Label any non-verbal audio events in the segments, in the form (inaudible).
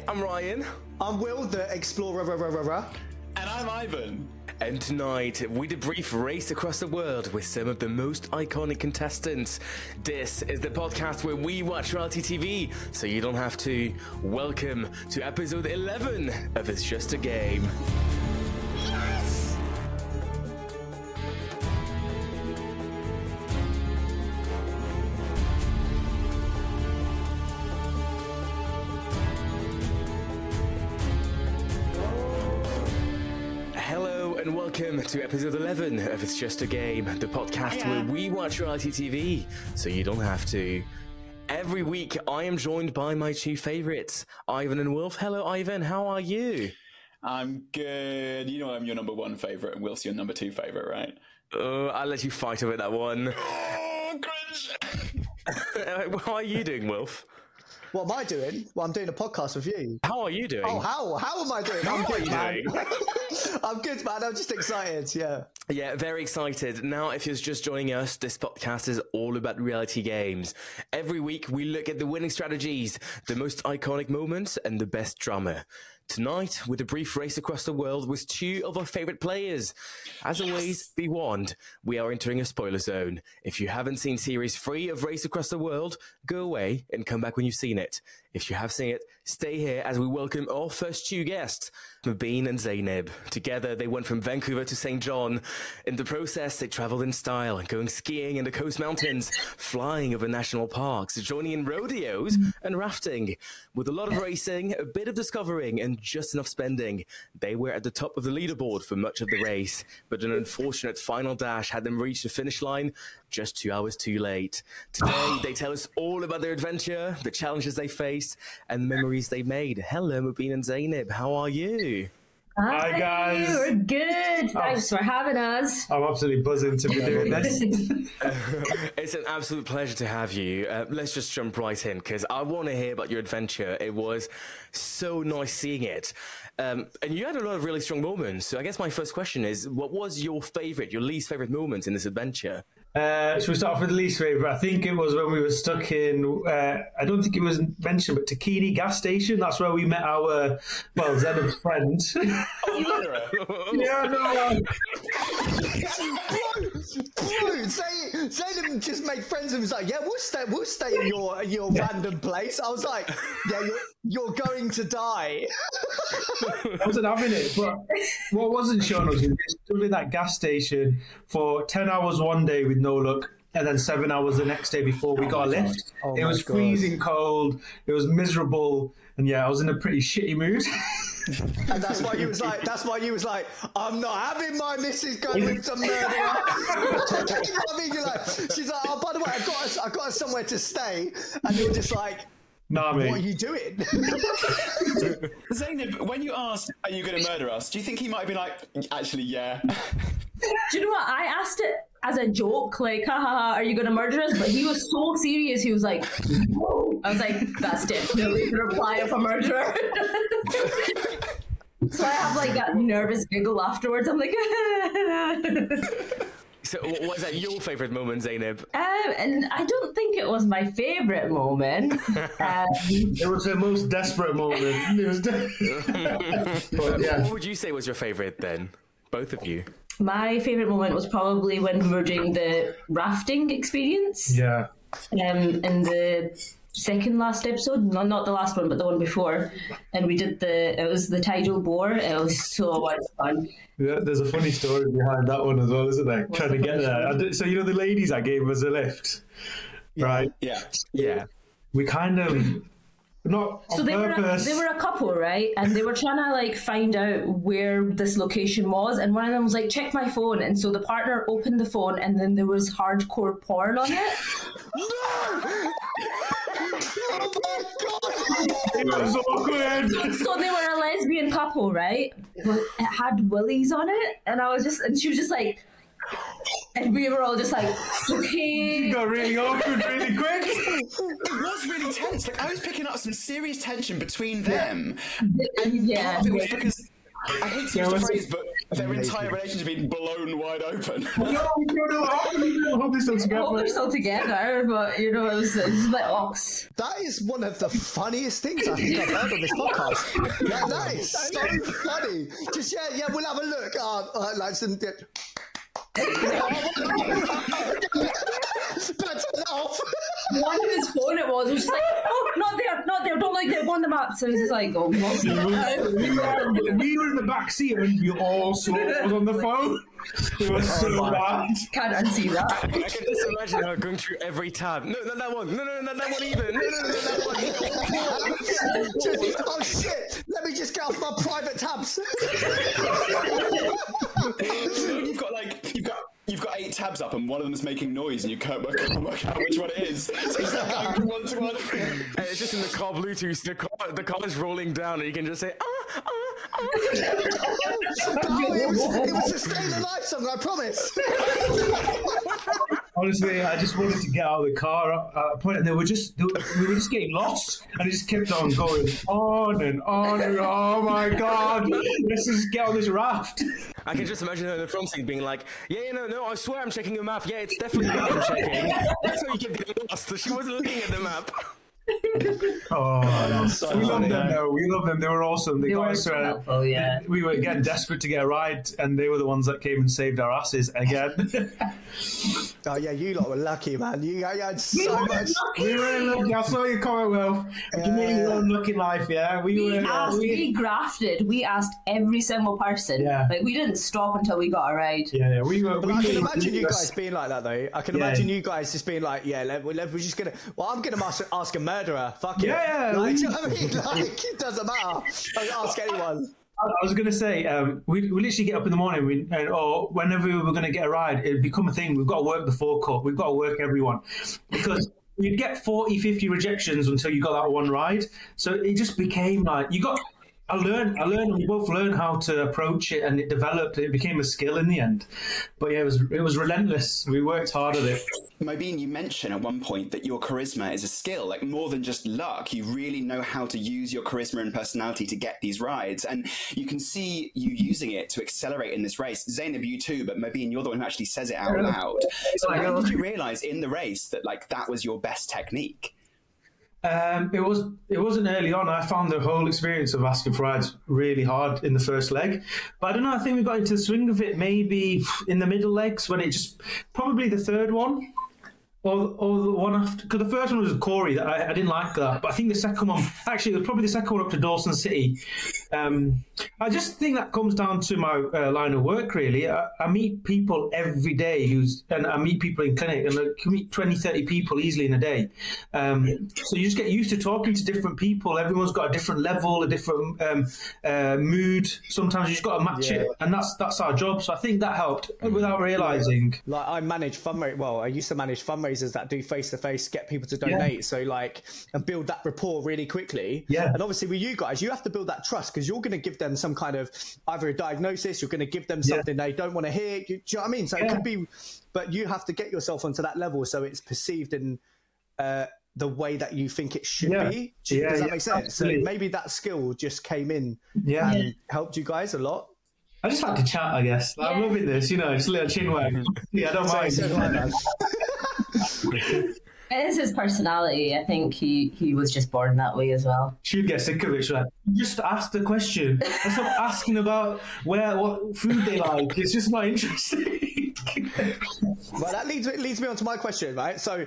Hey I'm Rayan. I'm Wilf, the explorer. And I'm Ivan. And tonight, we debrief Race Across the World with some of the most iconic contestants. This is the podcast where we watch reality TV so you don't have to. Welcome to episode 11 of It's Just a Game. And welcome to episode 11 of It's Just a Game, the podcast where we watch reality TV so you don't have to. Every week, I am joined by my two favourites, Ivan and Wilf. Hello, Ivan. How are you? I'm good. You know I'm your number one favorite, and Wilf's your number two favorite, right? Uh, I'll let you fight over that one. Oh, cringe! (laughs) How are you doing, Wilf? What am I doing? Well, I'm doing a podcast with you. How are you doing? Oh, how? How am I doing? I'm How are good, man. (laughs) I'm good, man. I'm just excited. Yeah. Yeah, very excited. Now, if you're just joining us, this podcast is all about reality games. Every week, we look at the winning strategies, the most iconic moments, and the best drama. Tonight, with a brief race across the world with two of our favorite players. As always, be warned, we are entering a spoiler zone. If you haven't seen series three of Race Across the World, go away and come back when you've seen it. If you have seen it, stay here as we welcome our first two guests, Mobeen and Zainab. Together, they went from Vancouver to St. John. In the process, they traveled in style, going skiing in the coast mountains, flying over national parks, joining in rodeos and rafting. With a lot of racing, a bit of discovering, and just enough spending, they were at the top of the leaderboard for much of the race. But an unfortunate final dash had them reach the finish line just two hours too late. Today, they tell us all about their adventure, the challenges they faced, and memories they made. Hello, Mobeen and Zainab. How are you? Hi, guys. We're good. Thanks for having us. I'm absolutely buzzing to be (laughs) doing this. (laughs) It's an absolute pleasure to have you. Uh, let's just jump right in because I want to hear about your adventure. It was so nice seeing it. Um, and you had a lot of really strong moments. So I guess my first question is what was your favorite, your least favorite moment in this adventure? Uh, so we start off with the least favourite. I think it was when we were stuck in, uh, I don't think it was mentioned, but Takhini gas station. That's where we met our, well, Zainab's friend. yeah, (laughs) no, (laughs) Bro, Zay- Zainab just made friends and was like, "Yeah, we'll stay. We'll stay in your your random place." I was like, "Yeah, you're you're going to die." I wasn't having it. But what wasn't shown was we stood in that gas station for 10 hours one day with no luck. And then seven hours the next day before we got a lift. Oh it was God. freezing cold. It was miserable. And yeah, I was in a pretty shitty mood. (laughs) And that's why you was like, that's why you was like, I'm not having my missus going with some murderer. I mean, you're like, she's like, oh, by the way, I got us, I got us somewhere to stay, and you're just like, nah, mate. what are you doing? (laughs) Zainab, when you asked, Are you going to murder us? Do you think he might be like, Actually, yeah. Do you know what? I asked it as a joke, like, haha, are you going to murder us? But he was so serious. He was like, no. I was like, that's definitely the reply of a murderer. (laughs) So I have like that nervous giggle afterwards. I'm like, (laughs) So, wh- what is that your favourite moment, Zainab? um, and I don't think it was my favorite moment. (laughs) Um, It was her most desperate moment. It was de- but yeah. What would you say was your favourite then? Both of you. My favorite moment was probably when we were doing the rafting experience. Yeah. um, in the second last episode, no, not the last one, but the one before, and we did the it was the tidal bore. It was so much fun. Yeah, there's a funny story behind that one as well, isn't there? Trying to get there. Did- So you know the ladies I gave us a lift, right? Yeah. Yeah. We kind of not So they were a, they were a couple, right? And they were trying to like find out where this location was, and one of them was like, "Check my phone." And so the partner opened the phone, and then there was hardcore porn on it. Oh my god! It was awkward. So they were a lesbian couple, right? But it had willies on it, and I was just, and she was just like, and we were all just like, okay. It got really awkward really quick. It was really tense. Like I was picking up some serious tension between them. Yeah. Part of it was because I hate to use the was- phrase, but their entire relationship had been blown wide open. No, we don't know how to hold this all I hope they're together. still together, but you know, it was, it was a bit ox. That is one of the funniest things I think I've heard on this podcast. (laughs) Yeah, that is so funny. Just yeah, yeah, we'll have a look. Uh, uh, like some. Better turn it off. One of his phone it was, was just like, oh, not there, not there, don't like there, go on the map. So he's just like, oh, what's we, were, we were in the back seat and we all saw it was on the phone. It was so oh, bad. Can't unsee that. I can just imagine her going through every tab. No, not that one. No, no, no, not that one either. No, no, no, not that one. Oh shit! Let me just get off my private tabs. you've got like you've got you've got eight tabs up and one of them is making noise and you can't work, can't work out which one it is. So it's like going from one to one. And it's just in the car Bluetooth. The car, the car is rolling down, and you can just say, ah, ah, ah. no, (laughs) it was, it was a Stay Alive song. I promise. (laughs) Honestly, I just wanted to get out of the car at a point, and they were just they were, we were just getting lost, and it just kept on going on and on and oh my god, let's just get on this raft. I can just imagine her in the front seat being like, yeah, yeah, no, no, I swear I'm checking a map. Yeah, it's definitely what I'm checking. That's how you getting lost. She wasn't looking at the map. (laughs) Oh, so we love them though. We love them. They were awesome. They, They got were us so uh, helpful, yeah. We were getting desperate to get a ride, and they were the ones that came and saved our asses again. (laughs) Oh yeah, you lot were lucky, man. You, you had so much. we were in luck. I saw your comment, Wilf. You made your own lucky life, yeah. We We were. asked, we- we grafted, we asked every single person. Yeah. Like, we didn't stop until we got a ride. yeah, yeah, we were. But we I can made- imagine you guys being like that, though. I can Yeah. imagine you guys just being like, "Yeah, let, let, we're just gonna." Well, I'm gonna ask, ask a murderer. Fuck it. Yeah, like, we- I mean? (laughs) Like, it doesn't matter. Ask anyone. I was going to say, um, we, we literally get up in the morning, we, and, or whenever we were going to get a ride, it'd become a thing. We've got to work the forecourt. We've got to work everyone. Because you'd get 40, 50 rejections until you got that one ride. So it just became like, you got. I learned, I learned, we both learned how to approach it, and it developed. It became a skill in the end. But yeah, it was it was relentless. We worked hard at it. Mobeen, you mentioned at one point that your charisma is a skill, like more than just luck. You really know how to use your charisma and personality to get these rides. And you can see you using it to accelerate in this race. Zainab, you too, but Mobeen, you're the one who actually says it out loud. So when did you realize in the race that like that was your best technique? Um, it was it wasn't early on. I found the whole experience of asking for rides really hard in the first leg, but I don't know. I think we got into the swing of it maybe in the middle legs when it just probably the third one. Or, or the one after, because the first one was Corey. That I, I didn't like that, but I think the second one, actually, it was probably the second one up to Dawson City. Um, I just think that comes down to my uh, line of work. Really, I, I meet people every day who's, and I meet people in clinic, and I can meet 20, 30 people easily in a day. Um, so you just get used to talking to different people. Everyone's got a different level, a different um, uh, mood. Sometimes you just got to match it, and that's that's our job. So I think that helped without realizing. Like I manage fundraisers. Well, I used to manage fundraisers that do face to face, get people to donate. So like, and build that rapport really quickly. Yeah. And obviously with you guys, you have to build that trust because you're going to give them some kind of either a diagnosis, you're going to give them Yeah. something they don't want to hear. You, do you know what I mean? So it could be, but you have to get yourself onto that level so it's perceived in Uh, the way that you think it should Yeah. be. Do- Yeah, Does that yeah, make sense? absolutely. So maybe that skill just came in Yeah. and helped you guys a lot. I just like to chat, I guess. Like, I'm loving this, you know, just a little chin wag. (laughs) Yeah, I don't mind. so do I, man. (laughs) It is his personality. I think he, he was just born that way as well. She'd get sick of it. She's like, just ask the question. And stop asking about where what food they like. It's just not interesting. (laughs) Well, that leads leads me on to my question, right? So,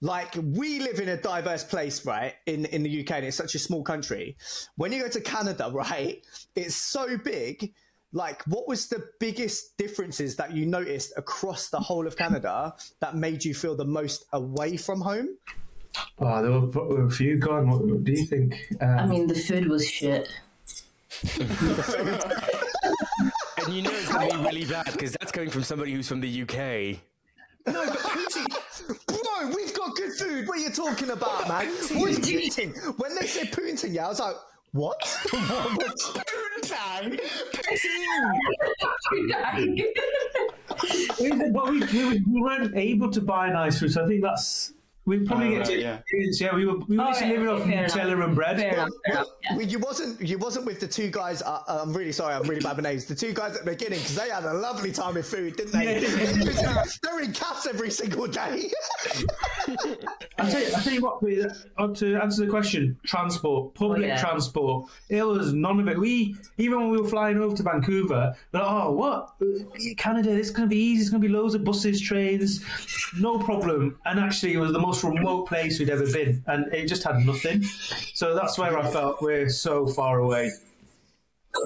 like, we live in a diverse place, right? In in the UK, and it's such a small country. When you go to Canada, (laughs) right, it's so big. Like, what was the biggest differences that you noticed across the whole of Canada that made you feel the most away from home? oh, there were, there were a few. God, what, what do you think? Um, I mean, the food was shit. (laughs) And you know it's going to be really bad because that's coming from somebody who's from the UK. No, but Cootie, bro, we've got good food. What are you talking about, man? What is poutine? When they said poutine, yeah, I was like, what? (laughs) Poontang! We, but (laughs) we, we, we weren't able to buy an ice food, so I think that's. We probably Oh, get right, to yeah. Yeah, we were we were Oh, yeah, living off fair enough. Nutella and bread. Fair enough. Fair enough. Yeah. Well, you wasn't you wasn't with the two guys. Uh, uh, I'm really sorry. I'm really bad with names. The two guys at the beginning because they had a lovely time with food, didn't they? (laughs) They're in cats every single day. (laughs) I tell you, I tell you what. uh, To answer the question, transport, public Oh, yeah. transport, it was none of it. We even when we were flying over to Vancouver, we're like, oh, what Canada? It's going to be easy. It's going to be loads of buses, trains, no problem. And actually, it was the most remote place we'd ever been, and it just had nothing. So that's where I felt we're so far away.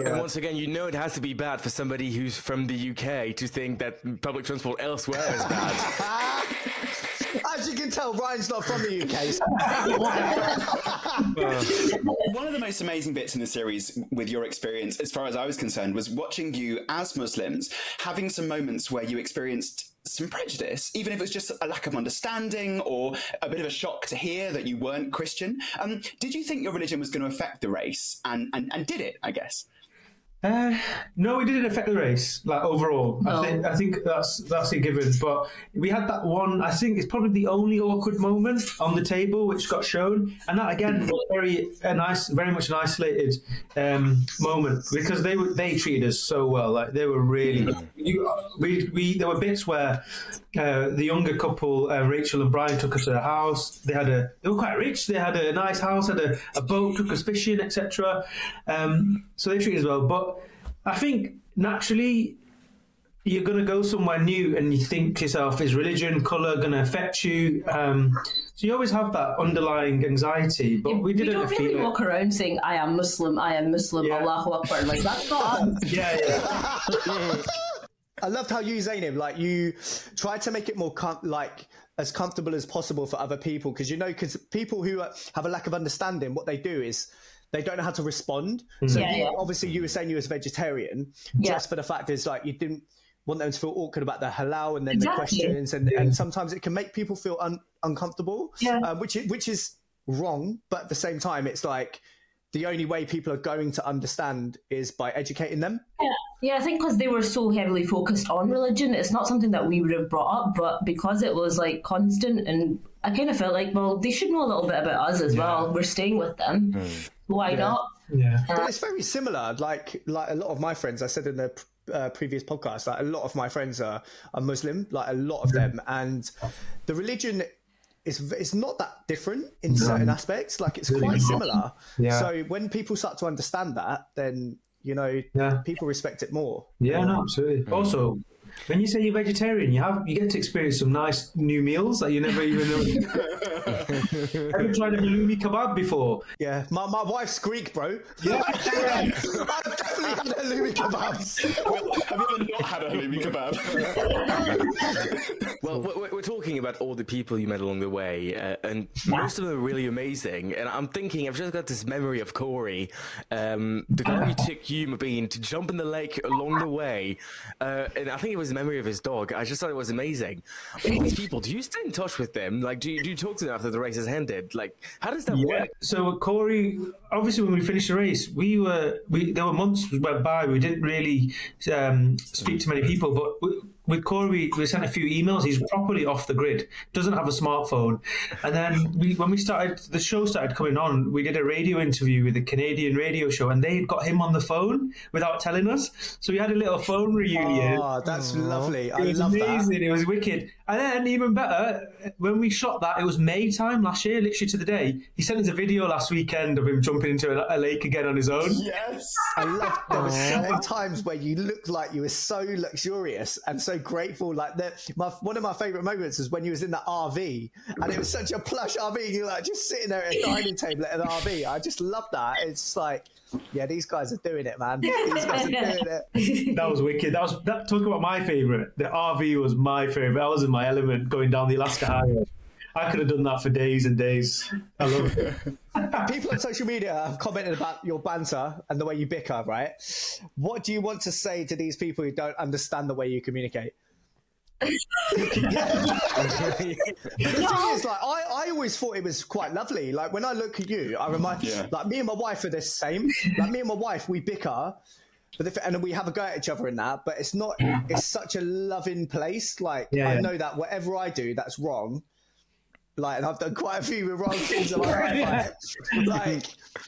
And once again, you know it has to be bad for somebody who's from the UK to think that public transport elsewhere is bad. (laughs) As you can tell, Rayan's not from the UK. so- One of the most amazing bits in the series, with your experience, as far as I was concerned, was watching you as Muslims having some moments where you experienced some prejudice, even if it was just a lack of understanding or a bit of a shock to hear that you weren't Christian. Um, did you think your religion was going to affect the race, and, and, and did it? I guess. Uh, no, it didn't affect the race. Like overall, No. I think I think that's that's a given. But we had that one. I think it's probably the only awkward moment on the table which got shown, and that again was very a nice, very much an isolated um, moment because they were they treated us so well. Like they were really. You, we, we there were bits where uh, the younger couple, uh, Rachel and Brian, took us to their house. They had a they were quite rich. They had a nice house, had a, a boat, took us fishing, etc. Um, so they treated us well. But I think naturally you're going to go somewhere new and you think to yourself, is religion, colour going to affect you? Um, so you always have that underlying anxiety, but we We didn't don't feel really it. walk around saying, I am Muslim, I am Muslim, Yeah. Allahu Akbar. Like, that's not us. (laughs) Yeah, yeah. (laughs) I loved how you, Zainab, like you tried to make it more com- like as comfortable as possible for other people because you know because people who uh, have a lack of understanding, what they do is they don't know how to respond. So Yeah, you- yeah. obviously, you were saying you was vegetarian Yeah. just for the fact is like you didn't want them to feel awkward about the halal and then the questions and, and sometimes it can make people feel un- uncomfortable Yeah. uh, which is, which is wrong but at the same time it's like the only way people are going to understand is by educating them Yeah, yeah I think because they were so heavily focused on religion, it's not something that we would have brought up, but because it was like constant, and I kind of felt like, well, they should know a little bit about us as well. We're staying with them. Why not? yeah. But it's very similar. Like like a lot of my friends, I said in the uh, previous podcast, like a lot of my friends are, are Muslim, like a lot of them, and the religion is it's not that different in certain aspects. Like it's quite similar. Yeah. So when people start to understand that, then you know Yeah. people respect it more. Yeah, no, absolutely. Mm. Also, when you say you're vegetarian, you have you get to experience some nice new meals that you never even know. (laughs) have you tried a halloumi kebab before? Yeah, my, my wife's Greek, bro. Yeah. (laughs) I've definitely had halloumi kebabs. Have you ever not had a halloumi kebab? (laughs) Well, we're, we're talking about all the people you met along the way, uh, and most of them are really amazing. And I'm thinking, I've just got this memory of Corey, um, the guy who took you, Mobeen, to jump in the lake along the way. Uh, and I think it was memory of his dog. I just thought it was amazing. All these people, do you stay in touch with them? Like, do you, do you talk to them after the race has ended? Like, how does that Yeah. work? So Corey, obviously, when we finished the race, we were we there were months went by we didn't really um, speak to many people, but we, with Corey, we sent a few emails. He's properly off the grid, doesn't have a smartphone. And then we, when we started, the show started coming on, we did a radio interview with a Canadian radio show, and they got him on the phone without telling us. So we had a little phone reunion. Oh, that's lovely. I It was love amazing. that. It was wicked. And then, even better, when we shot that, it was May time last year, literally to the day. He sent us a video last weekend of him jumping into a, a lake again on his own. Yes. I love there were certain times where you looked like you were so luxurious and so grateful. Like that, my one of my favorite moments was when you was in the RV and it was such a plush RV. And you're like just sitting there at a dining table at an RV. I just love that. It's like, yeah, these guys are doing it, man. These guys are doing it. (laughs) That was wicked. That was that. Talk about my favorite. The RV was my favorite. I was in my element going down the Alaska Highway. I could have done that for days and days. I love it. (laughs) People on social media have commented about your banter and the way you bicker. Right? What do you want to say to these people who don't understand the way you communicate? (laughs) the thing is, like, I, I always thought it was quite lovely. Like, when I look at you, I remind, Yeah. like, me and my wife are the same. Like, me and my wife, we bicker, but if, and we have a go at each other in that, but it's not, it's such a loving place. Like, Yeah, I yeah. know that whatever I do that's wrong, like, and I've done quite a few with wrong things in my life. Like, like,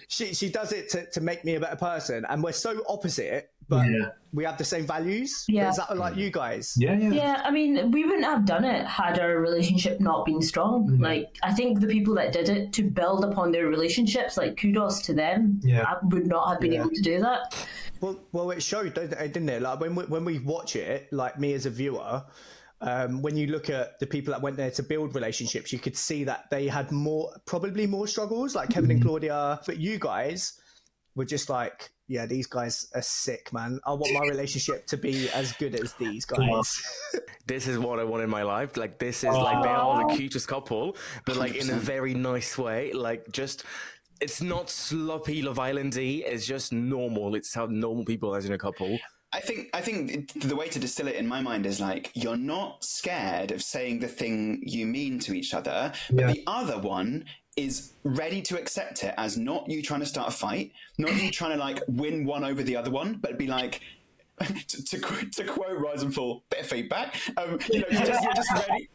she, she does it to, to make me a better person, and we're so opposite, but Yeah. we have the same values. Yeah. Is that like you guys? Yeah, yeah. Yeah, I mean, we wouldn't have done it had our relationship not been strong. Mm-hmm. Like, I think the people that did it to build upon their relationships, like, kudos to them. Yeah. I would not have been able to do that. Well, well, it showed, didn't it? Like when we, when we watch it, like me as a viewer, um, when you look at the people that went there to build relationships, you could see that they had more, probably more struggles, like Kevin and Claudia. But you guys were just like, yeah, these guys are sick, man. I want my relationship to be as good as these guys. (laughs) This is what I want in my life. Like this is like they are the cutest couple, but like in a very nice way. Like just it's not sloppy Love Islandy. It's just normal. It's how normal people are in a couple. I think I think the way to distill it in my mind is like you're not scared of saying the thing you mean to each other, but Yeah. the other one is ready to accept it as not you trying to start a fight, not you trying to like win one over the other one, but be like. (laughs) To, to, to quote Rise and Fall, bit of feedback. Um, you know, you're just, you're just ready.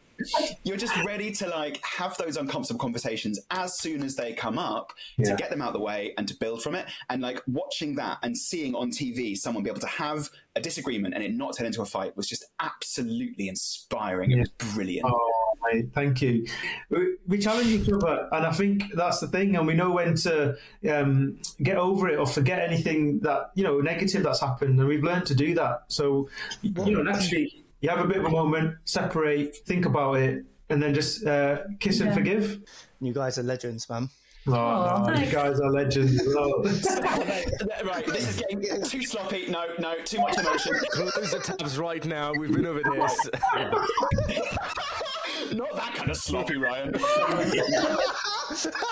You're just ready to like have those uncomfortable conversations as soon as they come up Yeah. to get them out of the way and to build from it. And like watching that and seeing on TV someone be able to have a disagreement and it not turn into a fight was just absolutely inspiring. It was brilliant. Oh, mate, thank you. We, we challenge each other, and I think that's the thing. And we know when to um, get over it or forget anything that you know negative that's happened, and we've learned to do that. So you know, naturally, you have a bit of a moment, separate, think about it, and then just uh, kiss and forgive. you guys are legends, man. Oh, Aw, no, you guys are legends. Oh. (laughs) (laughs) right, this is getting too sloppy. No, no, too much emotion. Close the tabs right now. We've been over this. (laughs) Not that kind of sloppy, Rayan.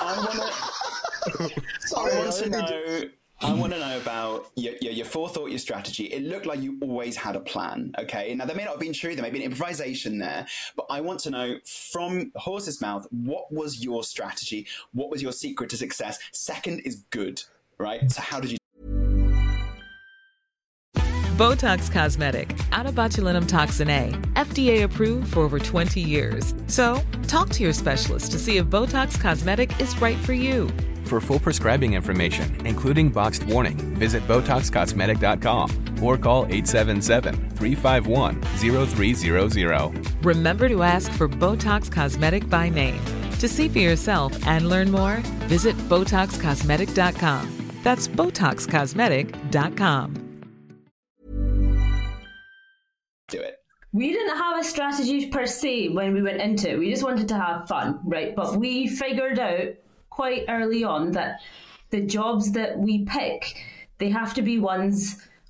I want to. Sorry, I want to I didn't- know. I want to know about your, your, your forethought, your strategy. It looked like you always had a plan. Okay. Now, that may not have been true. There may be an improvisation there. But I want to know from horse's mouth what was your strategy? What was your secret to success? Second is good, right? So, how did you Botox Cosmetic, onabotulinumtoxinA, FDA approved for over 20 years. So, talk to your specialist to see if Botox Cosmetic is right for you. For full prescribing information, including boxed warning, visit BotoxCosmetic.com or call 877-351-0300. Remember to ask for Botox Cosmetic by name. To see for yourself and learn more, visit BotoxCosmetic.com. That's BotoxCosmetic.com. do it? We didn't have a strategy per se when we went into it. We just wanted to have fun, right? But we figured out quite early on that the jobs that we pick, they have to be ones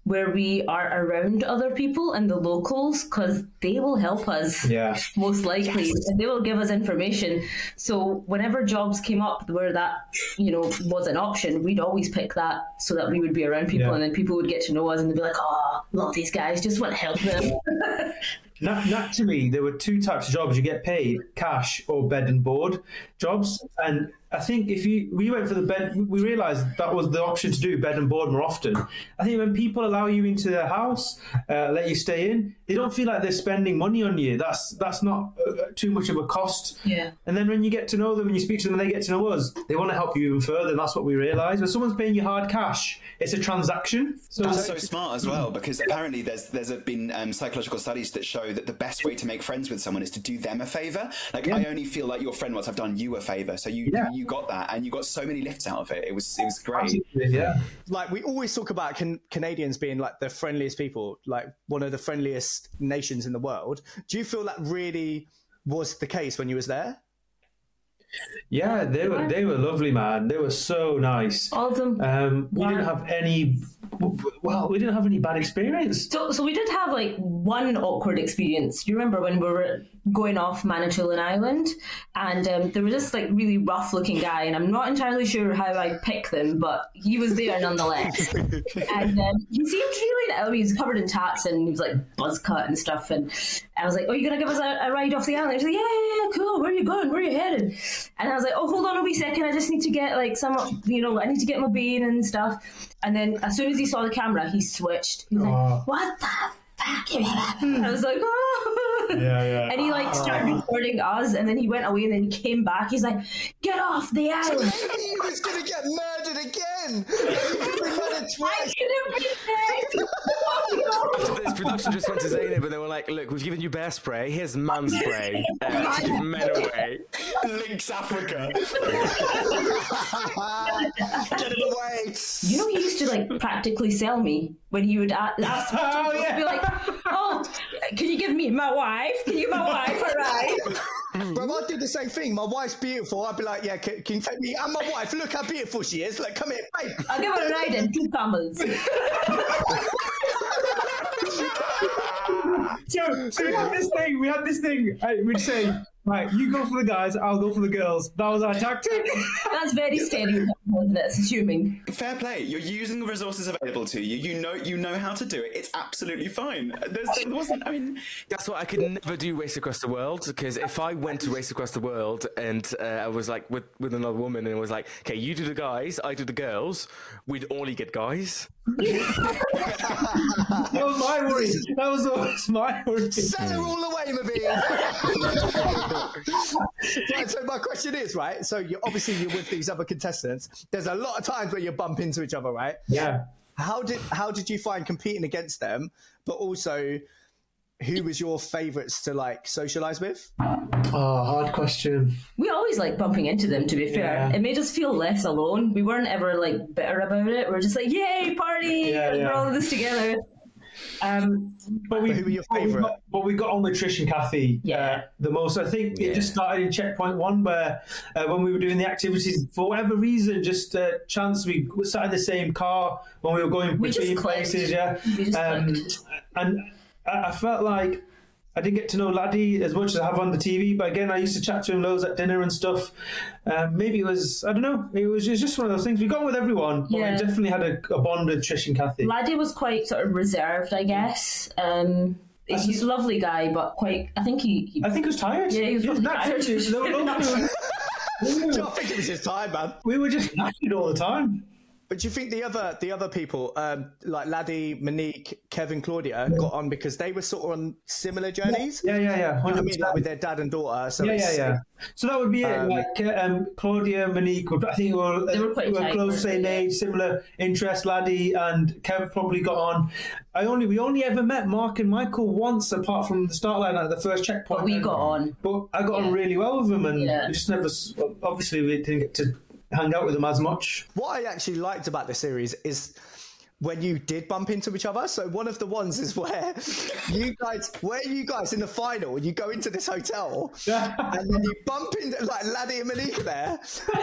where we are around other people and the locals because they will help us Yeah. most likely and they will give us information so whenever jobs came up where that you know was an option we'd always pick that so that we would be around people Yeah. and then people would get to know us and they'd be like oh love these guys just want to help them (laughs) Na- naturally, there were two types of jobs. You get paid cash or bed and board jobs, and I think if you we went for the bed, we realised that was the option to do bed and board more often. I think when people allow you into their house, uh, let you stay in, they don't feel like they're spending money on you. That's that's not uh, too much of a cost. Yeah. And then when you get to know them and you speak to them and they get to know us, they want to help you even further. And that's what we realise. When someone's paying you hard cash, it's a transaction. So That's so smart as well because apparently there's there's been um, psychological studies that show that the best way to make friends with someone is to do them a favor. Like I only feel like your friend once I've done you a favor, so you Yeah. you got that and you got so many lifts out of it. It was it was great. yeah. like we always talk about can- Canadians being like the friendliest people, like one of the friendliest nations in the world. Do you feel that really was the case when you was there? Yeah, they were they were lovely, man. They were so nice. All of them. Um, we didn't have any. Well, we didn't have any bad experience. So, so we did have like one awkward experience. Do you remember when we were going off Manitoulin Island, and um, there was this like really rough-looking guy, and I'm not entirely sure how I pick them, but he was there nonetheless. (laughs) and um, he seemed really, I mean, he was covered in tats and he was like buzz cut and stuff. And I was like, "Oh, you gonna give us a, a ride off the island?" He's like, "Yeah, yeah, yeah, cool. Where are you going? Where are you headed?" And I was like, "Oh, hold on a wee second. I just need to get like some, you know, I need to get my bean and stuff." And then as soon as he saw the camera, he switched. He was Oh. like, "What the fuck?" (laughs) I was like, "Oh." Yeah, (laughs) yeah. And he like started oh. recording us, and then he went away, and then he came back. He's like, "Get off the island!" he was going to get murdered again. (laughs) He's been murdered I twice. could have been there. This production just went to Zainab and they were like, look, we've given you bear spray, here's man spray uh, to give men away. Lynx Africa. Get it away. You know, he used to like practically sell me when he would a- ask me to Oh, yeah. be like, "Oh, can you give me my wife? Can you give my wife a ride?" Bro, I did the same thing. My wife's beautiful. I'd be like, yeah, can, can you take me and my wife? Look how beautiful she is. Like, come here, babe. I'll give her a ride and two camels. (laughs) So, so we had this thing. We had this thing. uh, We'd say, right, you go for the guys, I'll go for the girls. That was our tactic. (laughs) That's very stereotypical, isn't it? It's assuming. Fair play. You're using the resources available to you. You know you know how to do it. It's absolutely fine. There's, there wasn't. I mean, That's why I could never do Race Across the World because if I went to Race Across the World and uh, I was like with, with another woman and it was like, okay, you do the guys, I do the girls, we'd only get guys. That was my worry. That was always my worry. Sell her all away, Mobeen. right, so my question is, right? So you obviously you're with these other contestants. There's a lot of times where you bump into each other, right? Yeah. How did how did you find competing against them? But also, who was your favourites to like socialise with? Oh, hard question. We always like bumping into them. To be fair, Yeah. it made us feel less alone. We weren't ever like bitter about it. We are just like, "Yay, party! Yeah, yeah. We're all in this together." Um, But we, who were your but we favourite? got- But we got on with Trish and Kathy Yeah. uh, the most. I think it just started in checkpoint one, where uh, when we were doing the activities, for whatever reason, just uh, chance we sat in the same car when we were going We between places. Yeah, We just um, and I, I felt like. I didn't get to know Laddie as much as I have on the TV, but again, I used to chat to him loads at dinner and stuff. Um, maybe it was, I don't know, it was just, just one of those things. We got on with everyone, but Yeah. we definitely had a, a bond with Trish and Kathy. Laddie was quite sort of reserved, I guess. Um, he's a lovely guy, but quite. I think he. he I think he was tired. Yeah, he was probably naturally- tired. no, no, no. (laughs) I think it was his time, man. We were just knackered all the time. But do you think the other the other people, um, like Laddie, Monique, Kevin, Claudia, got on because they were sort of on similar journeys? Yeah, yeah, yeah. I 100%. mean, like with their dad and daughter. So yeah, yeah, yeah. So that would be Um, it. Like um, Claudia, Monique, were, I think were, They were quite tight, close, weren't same they? age, similar interest. Laddie and Kev probably got on. I only we only ever met Mark and Michael once, apart from the start line at the first checkpoint. But we And- got on. But I got on really well with them, and Yeah. we just never. Obviously, we didn't get to hang out with them as much. What I actually liked about the series is when you did bump into each other. So one of the ones is where (laughs) you guys, where you guys in the final, you go into this hotel (laughs) and then you bump into like Laddie and Monique there.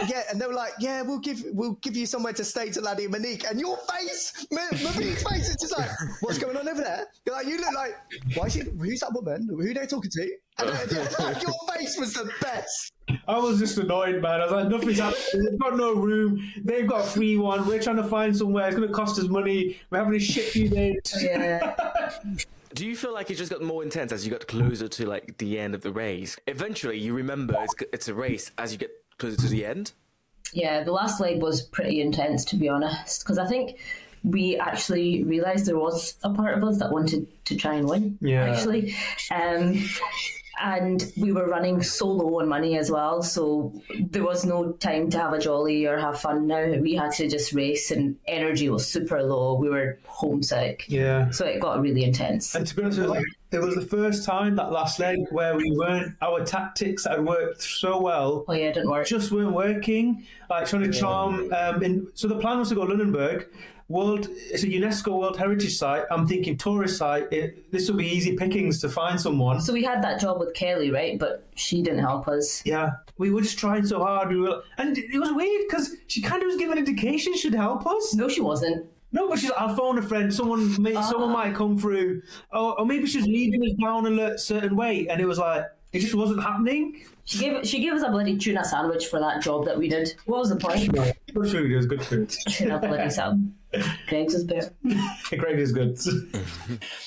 Yeah, and they were like, "Yeah, we'll give we'll give you somewhere to stay to Laddie and Monique." And your face, Monique's face, is just like, "What's going on over there?" You're like, you look like, "Why is she? Who's that woman? Who are they talking to?" And then, like, your face was the best. I was just annoyed, man. I was like, nothing's happening. They've got no room. They've got a free one. We're trying to find somewhere. It's going to cost us money. We're having a shit few days. (laughs) Yeah. (laughs) Do you feel like it just got more intense as you got closer to like the end of the race? Eventually, you remember it's, it's a race as you get closer to the end. Yeah, the last leg was pretty intense, to be honest, because I think we actually realised there was a part of us that wanted to try and win. Yeah. Actually, um, and we were running so low on money as well, so there was no time to have a jolly or have fun. Now we had to just race, and energy was super low. We were homesick. Yeah. So it got really intense. And to be honest, with you, it was the first time that last leg where we weren't our tactics that had worked so well. Oh yeah, it didn't work. Just weren't working. Like trying to charm. Um, in, so the plan was to go to Lunenburg. World, it's a UNESCO World Heritage Site. I'm thinking tourist site. It, this will be easy pickings to find someone. So we had that job with Kelly, right? But she didn't help us. Yeah, we were just trying so hard. We were, and it was weird because she kind of was giving indication she'd help us. No, she wasn't. No, but she's. I'll phone a friend. Someone, may, someone ah. might come through. Or, or maybe she's leading us down a certain way, and it was like it just wasn't happening. She gave she gave us a bloody tuna sandwich for that job that we did. What was the point? Good food. It was good food. (laughs) Tuna bloody sandwich. Greggs is better. (laughs) Greg is good. (laughs)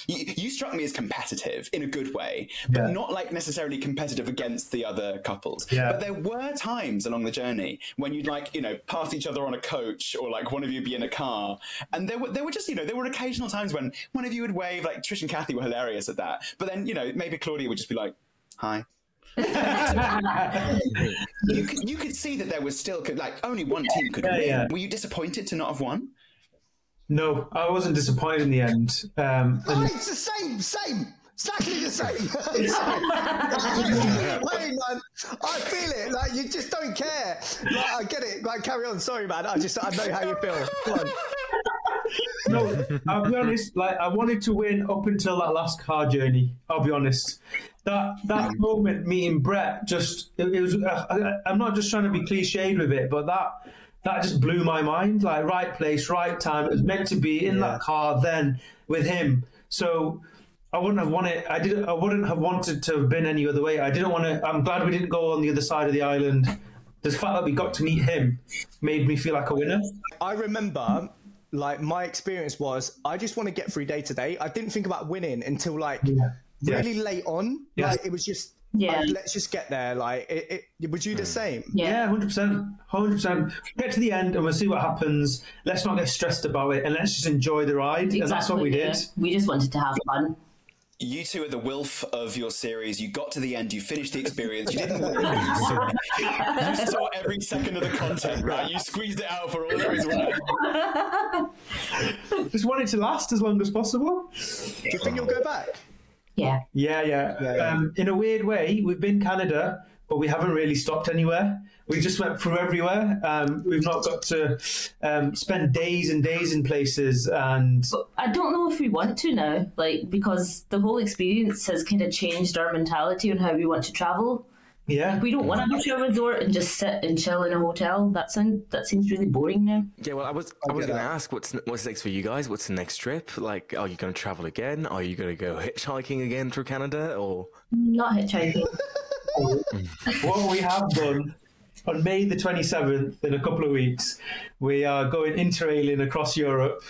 You, you struck me as competitive in a good way, but Yeah. not like necessarily competitive against the other couples. Yeah. But there were times along the journey when you'd like, you know, pass each other on a coach or like one of you would be in a car. And there were, there were just, you know, there were occasional times when one of you would wave, like Trish and Kathy were hilarious at that. But then, you know, maybe Claudia would just be like, hi. you, could, you could see that there was still, like, only one team could Yeah, win. yeah. Were you disappointed to not have won? no, I wasn't disappointed in the end. Um, Oh, it's the same, same, exactly the same. (laughs) (laughs) Wait, man, I feel it. Like you just don't care. Like I get it. Like carry on. Sorry, man. I just I know how you feel. No, I'll be honest. Like I wanted to win up until that last car journey. I'll be honest. That that moment meeting Brett just it, it was. Uh, I, I'm not just trying to be cliched with it, but that that just blew my mind. Like right place, right time. It was meant to be in that car then with him. So. I wouldn't have wanted. I didn't. I wouldn't have wanted to have been any other way. I didn't want to. I'm glad we didn't go on the other side of the island. The fact that we got to meet him made me feel like a winner. I remember, like my experience was, I just want to get through day to day. I didn't think about winning until like Yeah. Really late on. Yeah. Like it was just, Yeah. like, let's just get there. Like it, it was you the hmm. same? Yeah, hundred percent, hundred percent. Get to the end and we'll see what happens. Let's not get stressed about it and let's just enjoy the ride. and that's what we Exactly, did. We just wanted to have fun. You two are the Wilf of your series. You got to the end, you finished the experience, you didn't win. You (laughs) saw, you saw every second of the content, right? You squeezed it out for all it was worth. Just want it to last as long as possible. Do you think you'll go back? Yeah. Yeah, yeah. yeah. Um, in a weird way, we've been Canada, but we haven't really stopped anywhere. We just went through everywhere. Um, we've not got to um, spend days and days in places, and But I don't know if we want to now, like because the whole experience has kind of changed our mentality on how we want to travel. Yeah, We don't want to go to a resort and just sit and chill in a hotel. That sound that seems really boring now. Yeah, well, I was I was going to ask what's what's next for you guys. What's the next trip? Like, are you going to travel again? Are you going to go hitchhiking again through Canada? Or Not hitchhiking. (laughs) (laughs) what we have done on May the 27th, in a couple of weeks, we are going interrailing across Europe.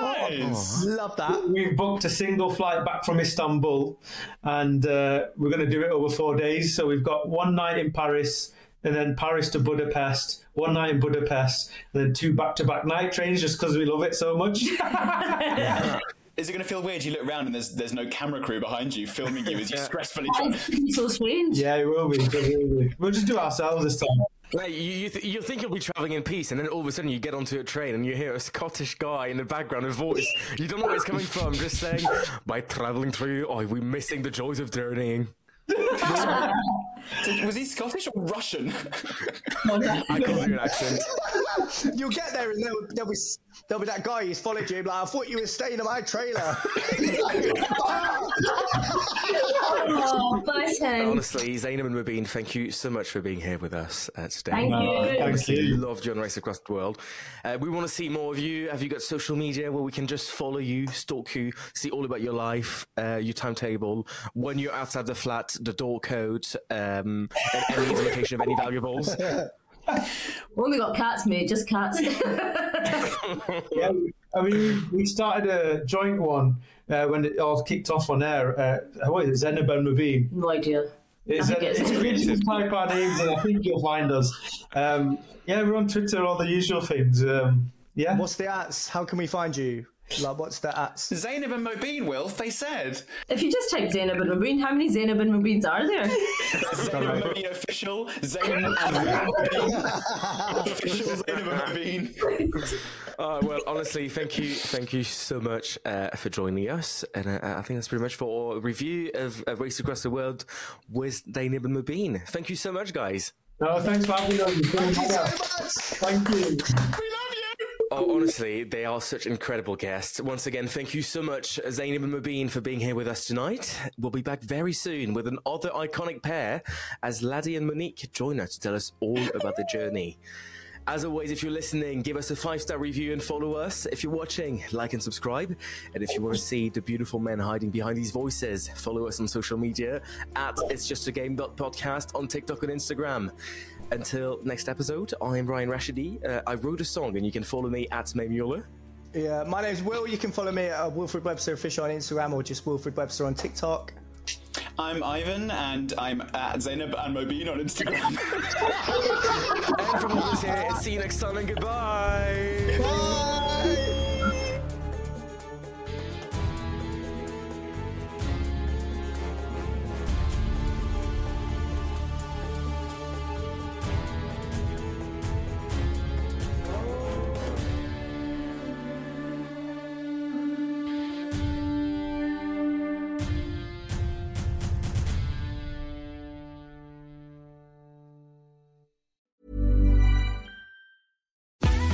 Oh, nice. Love that. We've booked a single flight back from Istanbul, and uh, we're going to do it over four days. So we've got one night in Paris, and then Paris to Budapest, one night in Budapest, and then two back-to-back night trains, just because we love it so much. (laughs) Is it going to feel weird? You look around and there's there's no camera crew behind you filming you as you stressfully try. So strange. yeah, it will be. It will be. We'll just do it ourselves this time. Like, you you, th- you think you'll be traveling in peace, and then all of a sudden you get onto a train and you hear a Scottish guy in the background, a voice you don't know where it's coming from, just saying, "By traveling through, oh, are we missing the joys of journeying?" (laughs) Was he Scottish or Russian? (laughs) I can't do an accent. (laughs) You'll get there and there'll, there'll be there'll be that guy who's followed you. Like I thought you were staying in my trailer. Oh, bless him. Honestly, Zainab and Mobeen, thank you so much for being here with us uh, today. Thank you. Thank Honestly, you. loved you on Race Across the World. Uh, we want to see more of you. Have you got social media where we can just follow you, stalk you, see all about your life, uh, your timetable, when you're outside the flat, the door code, um, and any indication of any valuables? (laughs) (laughs) We only got cats, mate. Just cats. (laughs) Yeah, I mean, we, we started a joint one uh, when it all kicked off on air. Uh, what is it, Zainab and Mobeen? no idea. It's, I think it's- it's just type our names and I think you'll find us. Um, yeah, we're on Twitter, all the usual things. Um, yeah. What's the ads? How can we find you? Like, what's the ats? Zainab and Mobeen, Wilf, they said. If you just type Zainab and Mobeen, how many Zainab and Mobeens are there? Zainab and Mobeen official, Zainab and Mobeen. (laughs) official Zainab and Mobeen. Uh, well, honestly, thank you, thank you so much uh, for joining us, and uh, I think that's pretty much for our review of, of Race Across the World with Zainab and Mobeen. Thank you so much, guys. No, thanks for having us. It's been an honour. Thank you. Oh, honestly, they are such incredible guests. Once again, thank you so much, Zainab and Mobeen, for being here with us tonight. We'll be back very soon with another iconic pair as Laddie and Monique join us to tell us all about the journey. As always, if you're listening, give us a five star review and follow us. If you're watching, like and subscribe. And if you want to see the beautiful men hiding behind these voices, follow us on social media at It's Just a Game Podcast on TikTok and Instagram. Until next episode, I'm Rayan Rashidi. Uh, I wrote a song, and you can follow me at May Mueller. Yeah, my name's Will. You can follow me at uh, Wilfred Webster Official on Instagram or just Wilfred Webster on TikTok. I'm Ivan, and I'm at Zainab and Mobeen on Instagram. (laughs) And from all of us here, see you next time and goodbye.